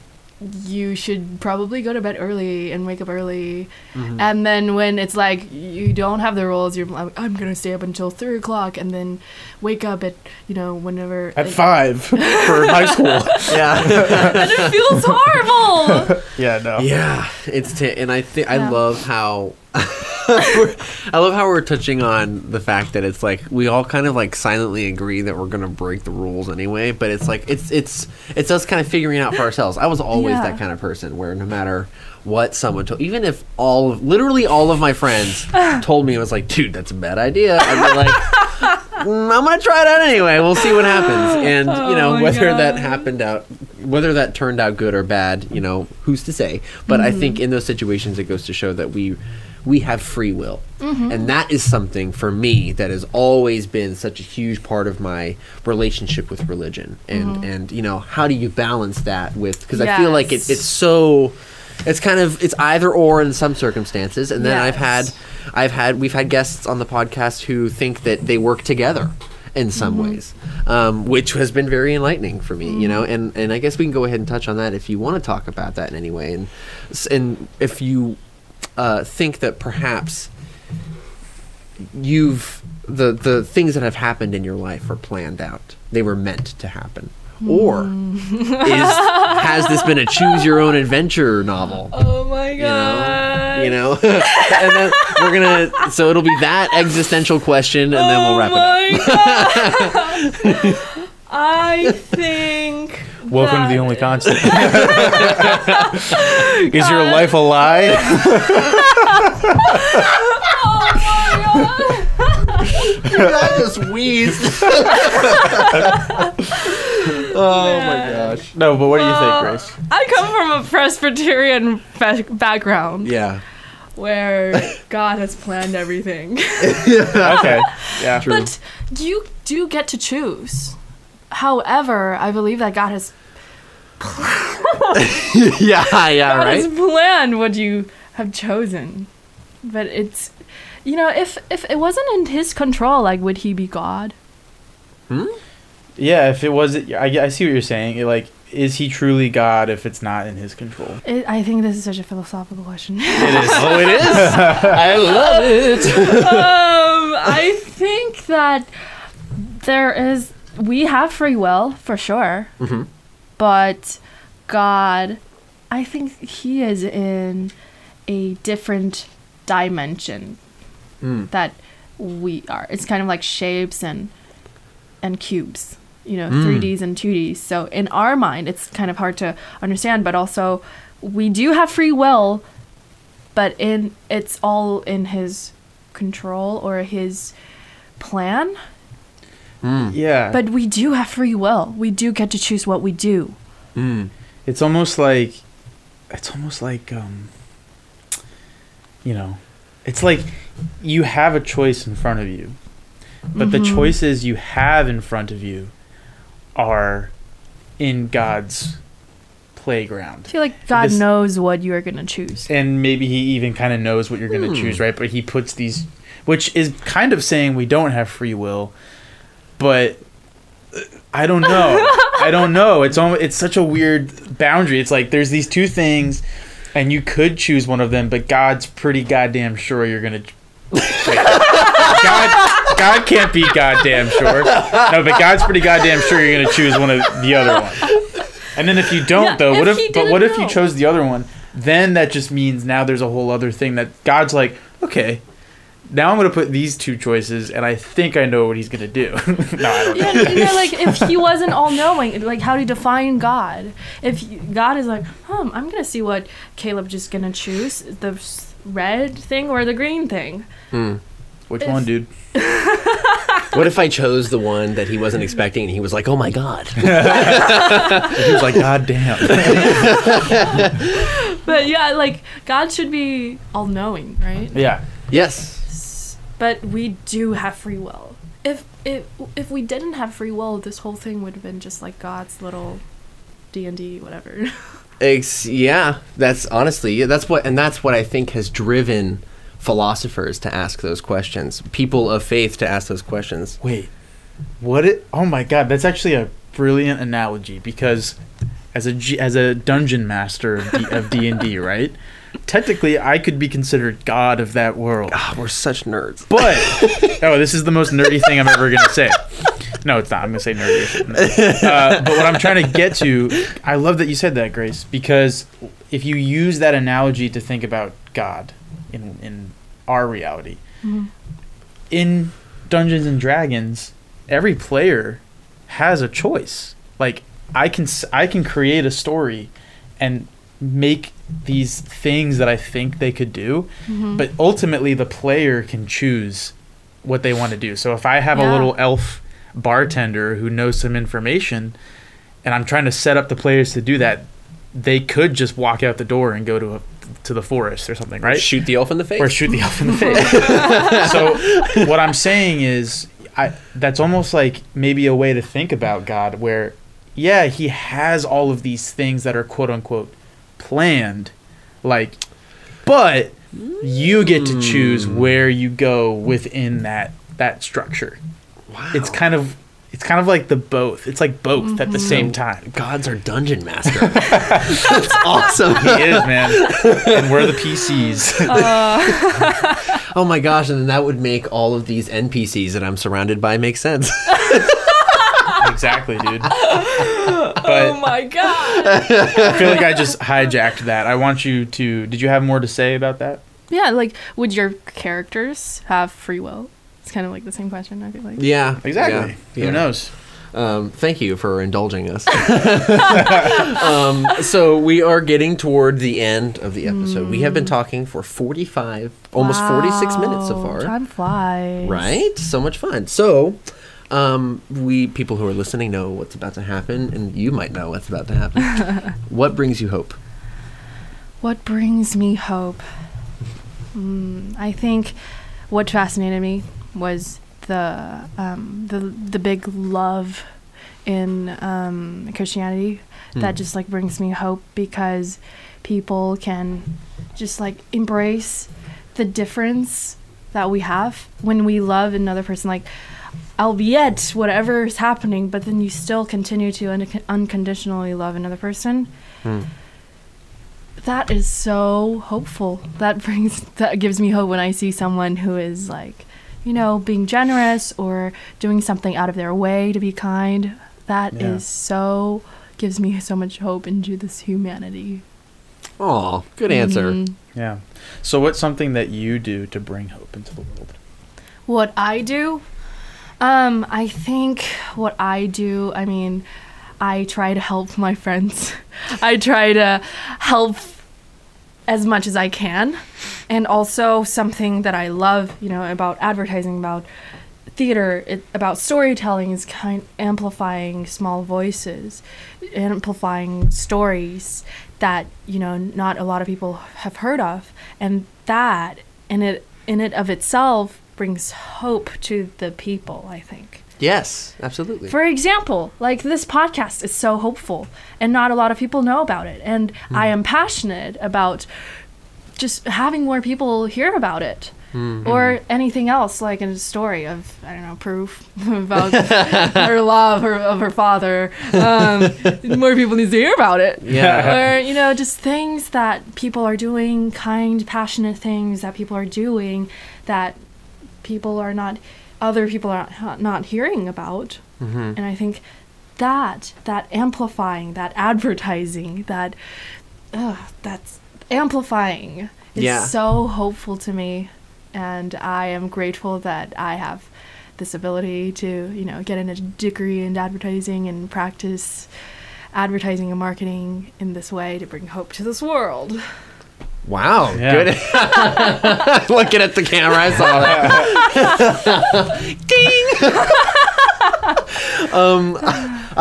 Speaker 2: you should probably go to bed early and wake up early.
Speaker 1: Mm-hmm.
Speaker 2: And then when it's like you don't have the rules, you're like, I'm gonna stay up until three o'clock and then wake up at you know whenever.
Speaker 3: At
Speaker 2: like-
Speaker 3: five for high school.
Speaker 1: yeah.
Speaker 2: and it feels horrible.
Speaker 3: Yeah, no.
Speaker 1: Yeah, it's t- and I think I love how we're- I love how we're touching on the fact that it's like we all kind of like silently agree that we're gonna break the rules anyway, but it's like it's it's it's us kind of figuring it out for ourselves. I was always
Speaker 2: Yeah.
Speaker 1: that kind of person where no matter what someone told, even if all of literally all of my friends told me it was like, dude, that's a bad idea, I'd be like. "Mm, I'm gonna try it out anyway. We'll see what happens, and you know
Speaker 2: Oh
Speaker 1: whether that happened out, whether that turned out good or bad, you know, who's to say? But I think in those situations, it goes to show that we we have free will, mm-hmm. and that is something for me that has always been such a huge part of my relationship with religion, and mm-hmm. and you know, how do you balance that with? Because I feel like it, it's so. It's kind of it's either or in some circumstances, and then I've had I've had we've had guests on the podcast who think that they work together in some mm-hmm. ways, um, which has been very enlightening for me. You know, and and I guess we can go ahead and touch on that if you want to talk about that in any way, and and if you uh, think that perhaps you've the the things that have happened in your life are planned out, they were meant to happen. Or is has this been a choose your own adventure novel?
Speaker 2: Oh my
Speaker 1: you know, you know, and then we're gonna. So it'll be that existential question, and then we'll wrap it up.
Speaker 2: Oh god. I think.
Speaker 3: Welcome to the only constant. Is your life a lie?
Speaker 2: Oh
Speaker 1: I just wheezed. oh my gosh.
Speaker 3: No, but what do you think, Grace?
Speaker 2: I come from a Presbyterian fa- background
Speaker 1: Yeah.
Speaker 2: where God has planned everything.
Speaker 3: Okay. Yeah.
Speaker 1: True.
Speaker 2: But you do get to choose. However, I believe that God has
Speaker 1: yeah. Yeah.
Speaker 2: God has
Speaker 1: Right.
Speaker 2: planned what you have chosen. But it's you know, if if it wasn't in his control, like would he be God? Hmm.
Speaker 3: Yeah, if it was, I, I see what you're saying. It, like, is he truly God if it's not in his control?
Speaker 2: It, I think this is such a philosophical question.
Speaker 3: It is.
Speaker 1: Oh, it is. I love it.
Speaker 2: Um, I think that there is we have free will for sure,
Speaker 1: Mhm.
Speaker 2: but God, I think He is in a different dimension
Speaker 1: Mm.
Speaker 2: that we are. It's kind of like shapes and and cubes, you know,
Speaker 1: Mm.
Speaker 2: 3Ds and 2Ds. So in our mind, it's kind of hard to understand, but also we do have free will, but in it's all in his control or his plan.
Speaker 1: Mm.
Speaker 3: Yeah.
Speaker 2: But we do have free will. We do get to choose what we do.
Speaker 1: Mm.
Speaker 3: it's almost like, it's almost like, um, you know, it's like you have a choice in front of you, but the
Speaker 2: Mhm.
Speaker 3: choices you have in front of you are in God's playground.
Speaker 2: I feel like God
Speaker 3: This-
Speaker 2: knows what you're gonna choose.
Speaker 3: and maybe he even kind of knows what you're going to
Speaker 1: Hmm.
Speaker 3: choose, right? But he puts these, which is kind of saying we don't have free will, but I don't know. I don't know. It's almost, it's such a weird boundary. It's like there's these two things, and you could choose one of them, but God's pretty goddamn sure you're gonna. God, God can't be goddamn sure. No, but God's pretty goddamn sure you're gonna choose one of the other one. And then if you don't,
Speaker 2: Yeah,
Speaker 3: though, what
Speaker 2: if
Speaker 3: if? But what
Speaker 2: didn't
Speaker 3: if you chose the other one? Then that just means now there's a whole other thing that God's like, okay, now I'm gonna put these two choices, and I think I know what He's gonna do. no, I don't know.
Speaker 2: Yeah, you know, like if he wasn't all knowing, like how do you define God? If you- God is like, hmm, I'm gonna see what Caleb just gonna choose the red thing or the green thing.
Speaker 1: Mm.
Speaker 3: Which
Speaker 2: If-
Speaker 3: one, dude?
Speaker 1: What if I chose the one that he wasn't expecting, and he was like, "Oh my god."
Speaker 3: He was like, God damn.
Speaker 2: But yeah, like God should be all knowing, right?
Speaker 3: yeah.
Speaker 1: yes.
Speaker 2: But we do have free will. If if if we didn't have free will, this whole thing would have been just like God's little D and D whatever.
Speaker 1: Ex- yeah, that's honestly yeah, that's what and that's what I think has driven philosophers to ask those questions. People of faith to ask those questions.
Speaker 3: Wait, what? It? Oh my God, that's actually a brilliant analogy because as a G, as a dungeon master of D and D, right? Technically, I could be considered god of that world.
Speaker 1: Ah, we're such nerds.
Speaker 3: But oh, this is the most nerdy thing I'm ever gonna say. No, it's not. I'm gonna say nerdy. shit. Uh, but what I'm trying to get to, I love that you said that, Grace, because if you use that analogy to think about God in in our reality. In Dungeons and Dragons, every player has a choice. Like I can s- I can create a story and make these things that I think they could do, mm-hmm. but ultimately the player can choose what they want to do. So if I have a little elf bartender who knows some information and I'm trying to set up the players to do that, they could just walk out the door and go to a to the forest or something, right?
Speaker 1: Shoot the elf in the face.
Speaker 3: or shoot the elf in the face. so what I'm saying is, I that's almost like maybe a way to think about God, where yeah, He has all of these things that are quote unquote planned, like, but you get to choose hmm. where you go within that that structure.
Speaker 1: wow.
Speaker 3: It's kind of it's kind of like the both. It's like both at the same mm-hmm. time.
Speaker 1: God's our dungeon master. That's awesome.
Speaker 3: He is, man. and we're the PCs. Uh.
Speaker 1: Oh my gosh, and then that would make all of these NPCs that I'm surrounded by make sense.
Speaker 3: exactly, dude.
Speaker 2: oh my god.
Speaker 3: I feel like I just hijacked that. I want you to. Did you have more to say about that?
Speaker 2: yeah, like would your characters have free will? It's kind of like the same question. I feel like.
Speaker 1: yeah.
Speaker 3: Exactly.
Speaker 1: yeah,
Speaker 3: Who
Speaker 1: yeah.
Speaker 3: knows?
Speaker 1: Um, thank you for indulging us. um, so we are getting toward the end of the episode. We have been talking for 45, almost 46 minutes so
Speaker 2: Wow,
Speaker 1: far.
Speaker 2: Time flies.
Speaker 1: Right? So much fun. So, um, we people who are listening know what's about to happen, and you might know what's about to happen. what brings you hope?
Speaker 2: What brings me hope? Mm, I think what fascinated me was the um, the the big love in um, Christianity that
Speaker 1: Hmm.
Speaker 2: just like brings me hope because people can just like embrace the difference that we have when we love another person like albeit whatever is happening but then you still continue to un- unconditionally love another person
Speaker 1: Hmm.
Speaker 2: that is so hopeful. That brings that gives me hope when I see someone who is like, you know, being generous or doing something out of their way to be kind. That is
Speaker 3: Yeah.
Speaker 2: so gives me so much hope into this humanity.
Speaker 1: Oh, good answer.
Speaker 2: Mhm.
Speaker 3: Yeah. So what's something that you do to bring hope into the world?
Speaker 2: What I do, um, I think what I do. I mean, I try to help my friends. I try to help as much as I can, and also something that I love, you know, about advertising, about theater, it, about storytelling is kind amplifying small voices, amplifying stories that you know not a lot of people have heard of, and that in it in it of itself brings hope to the people. I think.
Speaker 1: Yes, absolutely.
Speaker 2: For example, like this podcast is so hopeful, and not a lot of people know about it. And I am passionate about just having more people hear about it. Or anything else, like in a story of I don't know proof about her love her, of her father. Um, more people need to hear about it.
Speaker 1: Yeah.
Speaker 2: Or you know, just things that people are doing, kind, passionate things that people are doing that people are not, other people are not, hearing about.
Speaker 1: Mhm.
Speaker 2: And I think that, that amplifying, that advertising, that, uh, that's amplifying is
Speaker 1: Yeah.
Speaker 2: so hopeful to me. And I am grateful that I have this ability to, you know, get in a degree in advertising and practice advertising and marketing in this way to bring hope to this world.
Speaker 1: Wow.
Speaker 3: Yeah.
Speaker 1: Good. Looking at the camera, I saw that. Ding. um,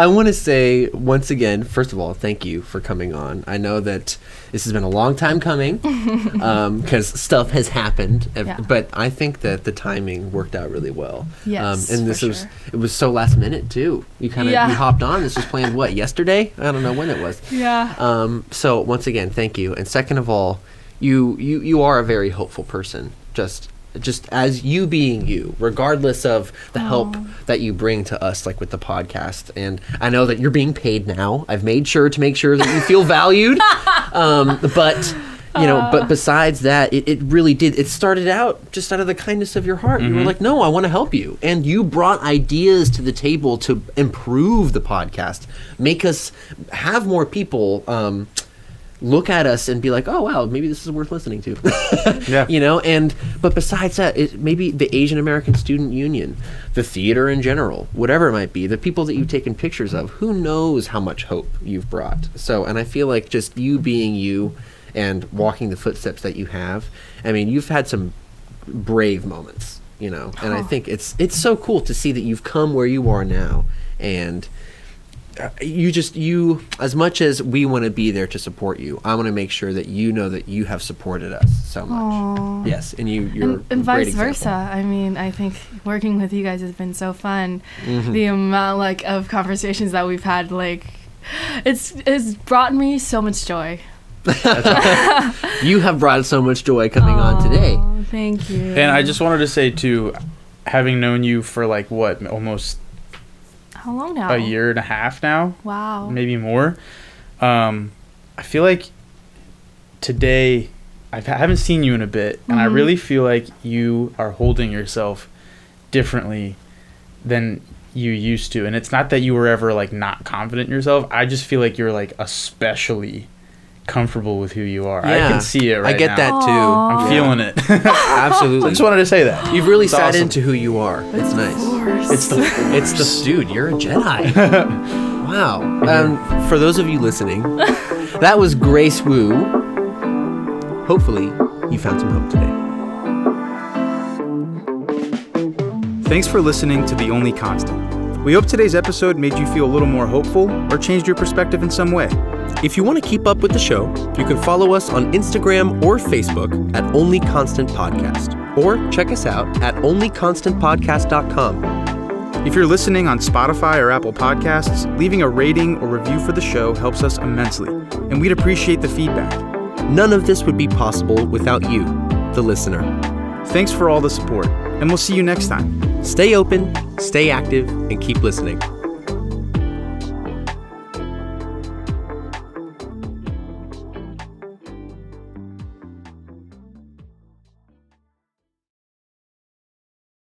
Speaker 1: I, want to say once again, first of all, thank you for coming on. I know that this has been a long time coming because stuff has happened,
Speaker 2: Yeah.
Speaker 1: but I think that the timing worked out really well.
Speaker 2: Yes,
Speaker 1: um, and this was
Speaker 2: sure.
Speaker 1: it was so last minute too. You kind of
Speaker 2: Yeah.
Speaker 1: you hopped on. This was planned what yesterday? I don't know when it was.
Speaker 2: Yeah.
Speaker 1: Um, so once again, thank you. And second of all, you you you are a very hopeful person. Just just as you being you, regardless of the help that you bring to us, like with the podcast. And I know that you're being paid now. I've made sure to make sure that you feel valued. um, but you know, but besides that, it, it really did. It started out just out of the kindness of your heart. You were like, no, I want to help you. And you brought ideas to the table to improve the podcast, make us have more people. Um, look at us and be like, oh wow, maybe this is worth listening to.
Speaker 3: Yeah.
Speaker 1: You know, and but besides that, it, maybe the Asian American Student Union, the theater in general, whatever it might be, the people that you've taken pictures of, who knows how much hope you've brought. So, and I feel like just you being you and walking the footsteps that you have. I mean, you've had some brave moments, you know, and I oh. think it's it's so cool to see that you've come where you are now and you just you as much as we want to be there to support you i want to make sure that you know that you have supported us so much
Speaker 2: Aw.
Speaker 1: yes and you you're
Speaker 2: and, and
Speaker 1: a great
Speaker 2: vice versa.
Speaker 1: example.
Speaker 2: I mean, I think working with you guys has been so fun.
Speaker 1: Mm-hmm.
Speaker 2: The amount like of conversations that we've had, like, it's it's brought me so much joy.
Speaker 1: you have brought so much joy coming on today
Speaker 2: Thank you.
Speaker 3: And I just wanted to say too, having known you for like what almost
Speaker 2: how long now?
Speaker 3: a year and a half now,
Speaker 2: Wow.
Speaker 3: maybe more. Um, I feel like today I've, I haven't seen you in a bit, and I
Speaker 2: Mhm.
Speaker 3: really feel like you are holding yourself differently than you used to. And it's not that you were ever like not confident in yourself. I just feel like you're like especially comfortable with who you are. I can see it right
Speaker 1: i get
Speaker 3: now.
Speaker 1: that too
Speaker 2: Aw.
Speaker 3: I'm
Speaker 2: Yeah.
Speaker 3: feeling it.
Speaker 1: absolutely
Speaker 3: I just wanted to say that.
Speaker 1: you've really
Speaker 3: It's
Speaker 1: sat
Speaker 3: awesome.
Speaker 1: into who you are it's nice
Speaker 2: Force.
Speaker 3: It's the
Speaker 1: it's the dude you're a jedi wow um, for those of you listening that was grace wu hopefully you found some hope today
Speaker 4: Thanks for listening to The Only Constant. We hope today's episode made you feel a little more hopeful or changed your perspective in some way.
Speaker 1: If you want to keep up with the show, you can follow us on Instagram or Facebook at Only Constant Podcast, or check us out at onlyconstantpodcast.com.
Speaker 4: If you're listening on Spotify or Apple Podcasts, leaving a rating or review for the show helps us immensely, and we'd appreciate the feedback.
Speaker 1: None of this would be possible without you, the listener.
Speaker 4: Thanks for all the support, and we'll see you next time.
Speaker 1: Stay open, stay active, and keep listening.